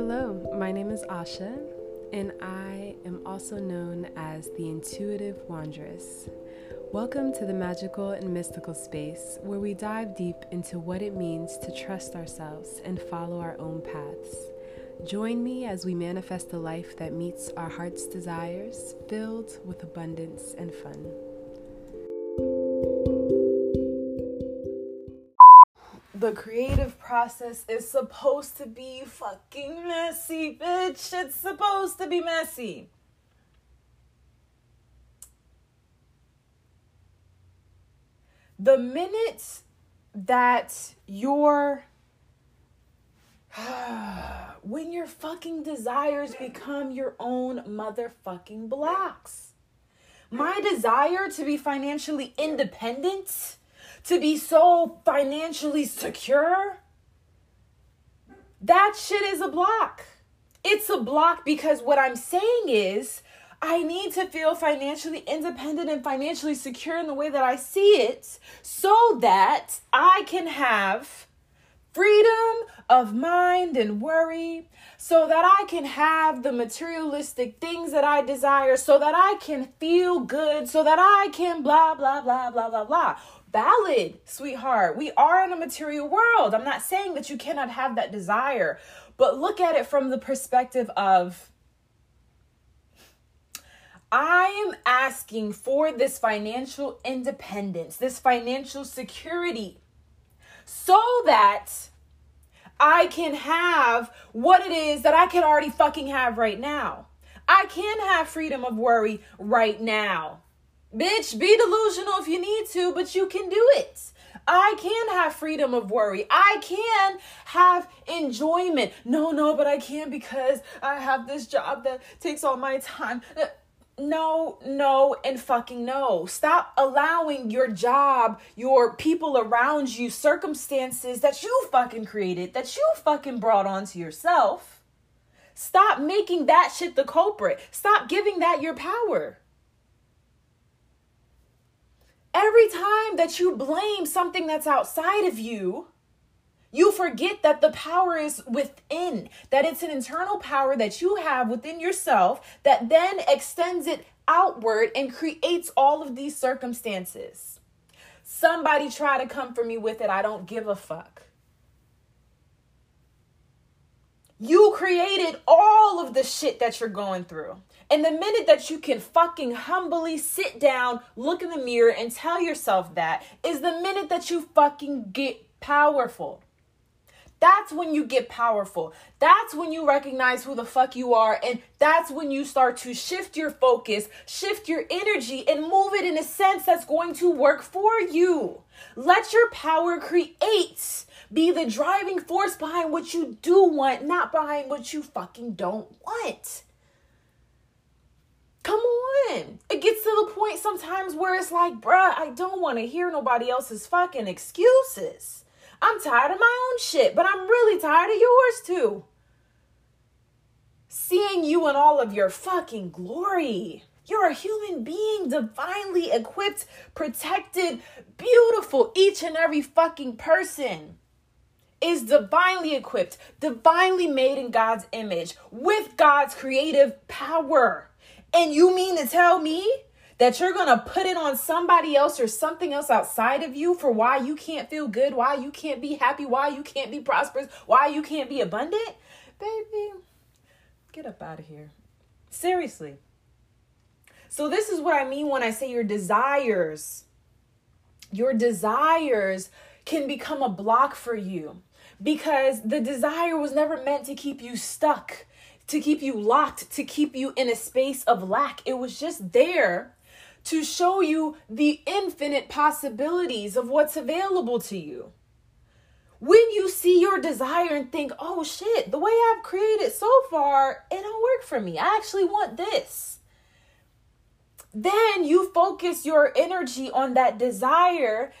Hello, my name is Asha, and I am also known as the Intuitive Wanderess. Welcome to the magical and mystical space where we dive deep into what it means to trust ourselves and follow our own paths. Join me as we manifest a life that meets our heart's desires, filled with abundance and fun. The creative process is supposed to be fucking messy, bitch. It's supposed to be messy. The minute that your when your fucking desires become your own motherfucking blocks. My desire to be financially independent to be so financially secure, that shit is a block. It's a block because what I'm saying is, I need to feel financially independent and financially secure in the way that I see it so that I can have freedom of mind and worry, so that I can have the materialistic things that I desire, so that I can feel good, so that I can blah, blah, blah, blah, blah, blah valid, sweetheart. We are in a material world. I'm not saying that you cannot have that desire, but look at it from the perspective of I am asking for this financial independence, this financial security, so that I can have what it is that I can already fucking have right now. I can have freedom of worry right now. Bitch, be delusional if you need to, but you can do it. I can have freedom of worry. I can have enjoyment. No, no, but I can't because I have this job that takes all my time. No, no, and fucking no. Stop allowing your job, your people around you, circumstances that you fucking created, that you fucking brought onto yourself. Stop making that shit the culprit. Stop giving that your power. Every time that you blame something that's outside of you, you forget that the power is within, that it's an internal power that you have within yourself that then extends it outward and creates all of these circumstances. Somebody try to come for me with it. I don't give a fuck. You created all of the shit that you're going through. And the minute that you can fucking humbly sit down, look in the mirror, and tell yourself that is the minute that you fucking get powerful. That's when you get powerful. That's when you recognize who the fuck you are. And that's when you start to shift your focus, shift your energy, and move it in a sense that's going to work for you. Let your power create be the driving force behind what you do want, not behind what you fucking don't want. Come on. It gets to the point sometimes where it's like, bruh, I don't want to hear nobody else's fucking excuses. I'm tired of my own shit, but I'm really tired of yours too. Seeing you in all of your fucking glory. You're a human being, divinely equipped, protected, beautiful, each and every fucking person is divinely equipped, divinely made in God's image, with God's creative power. And you mean to tell me that you're going to put it on somebody else or something else outside of you for why you can't feel good, why you can't be happy, why you can't be prosperous, why you can't be abundant? Baby, get up out of here. Seriously. So, this is what I mean when I say your desires. Your desires can become a block for you because the desire was never meant to keep you stuck to keep you locked, to keep you in a space of lack. It was just there to show you the infinite possibilities of what's available to you. When you see your desire and think, oh shit, the way I've created so far, it don't work for me. I actually want this. Then you focus your energy on that desire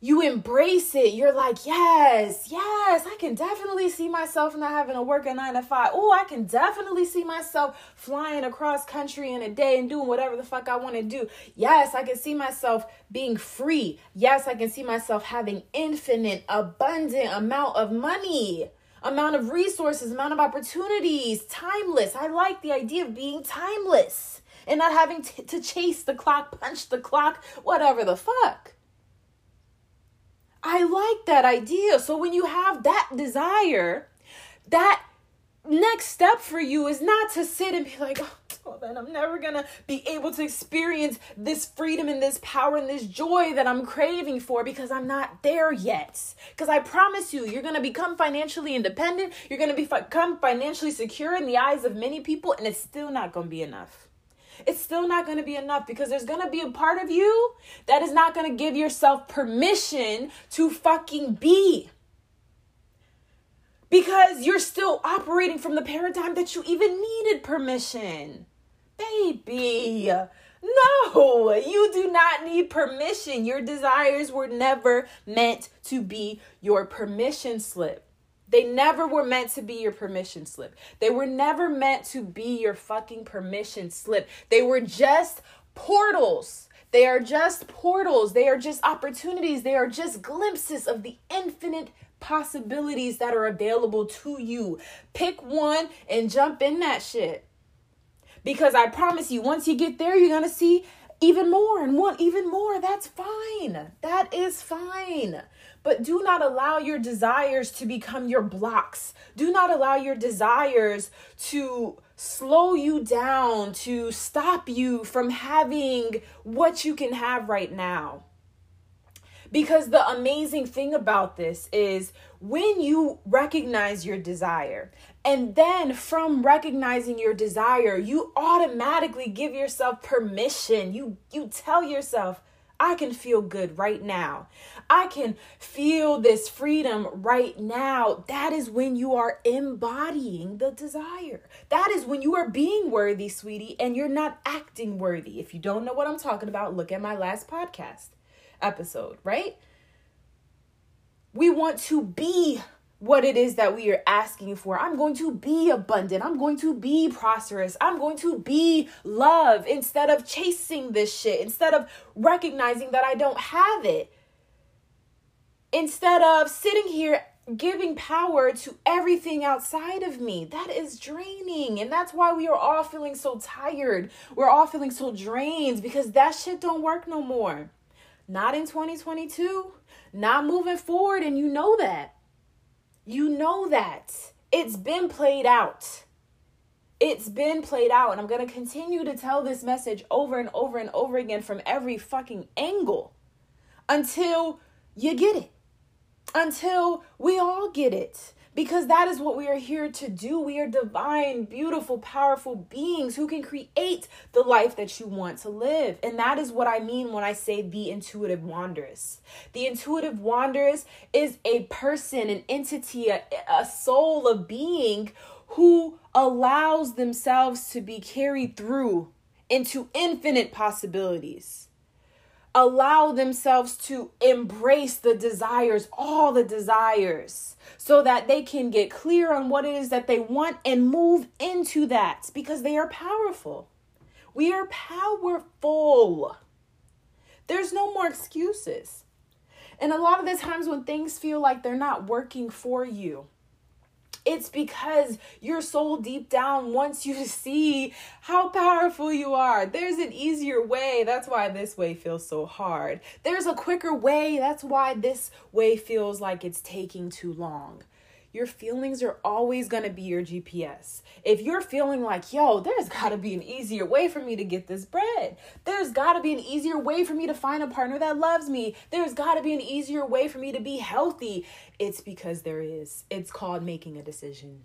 you embrace it. You're like, yes, yes, I can definitely see myself not having to work a nine to five. Oh, I can definitely see myself flying across country in a day and doing whatever the fuck I want to do. Yes, I can see myself being free. Yes, I can see myself having infinite, abundant amount of money. amount of resources, amount of opportunities, timeless. I like the idea of being timeless and not having t- to chase the clock, punch the clock, whatever the fuck. I like that idea. So when you have that desire, that next step for you is not to sit and be like, oh, well, then I'm never gonna be able to experience this freedom and this power and this joy that I'm craving for because I'm not there yet. Because I promise you, you're gonna become financially independent, you're gonna become financially secure in the eyes of many people, and it's still not gonna be enough. It's still not gonna be enough because there's gonna be a part of you that is not gonna give yourself permission to fucking be because you're still operating from the paradigm that you even needed permission. Baby, no, you do not need permission. Your desires were never meant to be your permission slip. They never were meant to be your permission slip. They were never meant to be your fucking permission slip. They were just portals. They are just portals. They are just opportunities. They are just glimpses of the infinite possibilities that are available to you. Pick one and jump in that shit. Because I promise you, once you get there, you're going to see even more and want even more. That's fine. That is fine. But do not allow your desires to become your blocks. Do not allow your desires to slow you down, to stop you from having what you can have right now. Because the amazing thing about this is when you recognize your desire, and then from recognizing your desire, you automatically give yourself permission. You you tell yourself, I can feel good right now. I can feel this freedom right now. That is when you are embodying the desire. That is when you are being worthy, sweetie, and you're not acting worthy. If you don't know what I'm talking about, look at my last podcast episode, right? We want to be what it is that we are asking for. I'm going to be abundant. I'm going to be prosperous. I'm going to be love instead of chasing this shit, instead of recognizing that I don't have it. Instead of sitting here giving power to everything outside of me. That is draining. And that's why we are all feeling so tired. We're all feeling so drained because that shit don't work no more. Not in 2022. Not moving forward. And you know that. You know that. It's been played out. It's been played out. And I'm going to continue to tell this message over and over and over again from every fucking angle until you get it. Until we all get it because that is what we are here to do. We are divine, beautiful, powerful beings who can create the life that you want to live. And that is what I mean when I say the intuitive wanderess. The intuitive wanderess is a person, an entity, a, a soul, a being who allows themselves to be carried through into infinite possibilities allow themselves to embrace the desires, all the desires, so that they can get clear on what it is that they want and move into that because they are powerful. We are powerful. There's no more excuses. And a lot of the times when things feel like they're not working for you, it's because your soul deep down wants you to see how powerful you are. There's an easier way. That's why this way feels so hard. There's a quicker way. That's why this way feels like it's taking too long your feelings are always going to be your GPS. If you're feeling like, yo, there's got to be an easier way for me to get this bread, there's got to be an easier way for me to find a partner that loves me, there's got to be an easier way for me to be healthy, it's because there is. It's called making a decision.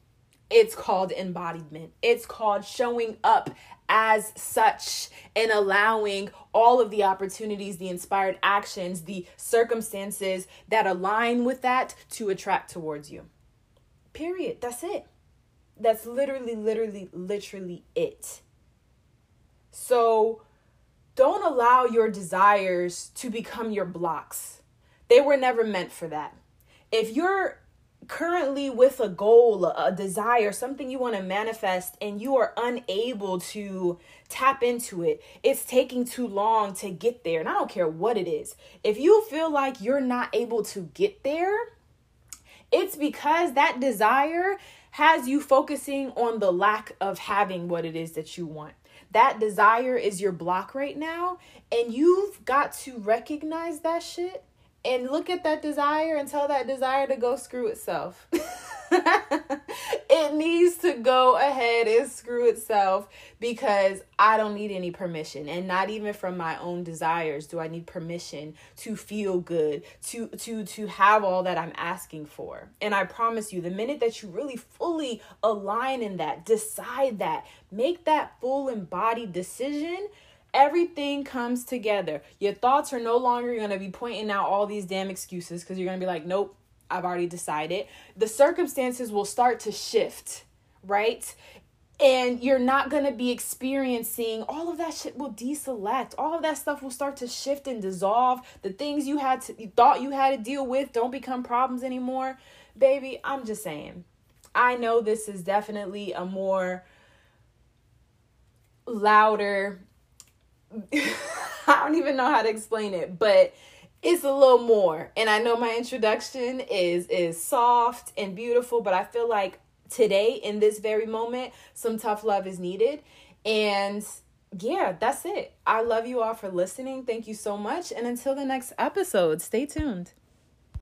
It's called embodiment. It's called showing up as such and allowing all of the opportunities, the inspired actions, the circumstances that align with that to attract towards you. Period. That's it. That's literally, literally, literally it. So don't allow your desires to become your blocks. They were never meant for that. If you're currently with a goal, a desire, something you want to manifest, and you are unable to tap into it, it's taking too long to get there. And I don't care what it is. If you feel like you're not able to get there, It's because that desire has you focusing on the lack of having what it is that you want. That desire is your block right now, and you've got to recognize that shit and look at that desire and tell that desire to go screw itself. it needs to go ahead and screw itself because I don't need any permission and not even from my own desires do I need permission to feel good to to to have all that I'm asking for. And I promise you the minute that you really fully align in that, decide that, make that full embodied decision, everything comes together. Your thoughts are no longer going to be pointing out all these damn excuses because you're going to be like, nope, I've already decided. The circumstances will start to shift, right? And you're not going to be experiencing all of that shit will deselect. All of that stuff will start to shift and dissolve. The things you had to you thought you had to deal with don't become problems anymore. Baby, I'm just saying. I know this is definitely a more louder I don't even know how to explain it, but it's a little more. And I know my introduction is is soft and beautiful, but I feel like today in this very moment, some tough love is needed. And yeah, that's it. I love you all for listening. Thank you so much. And until the next episode, stay tuned.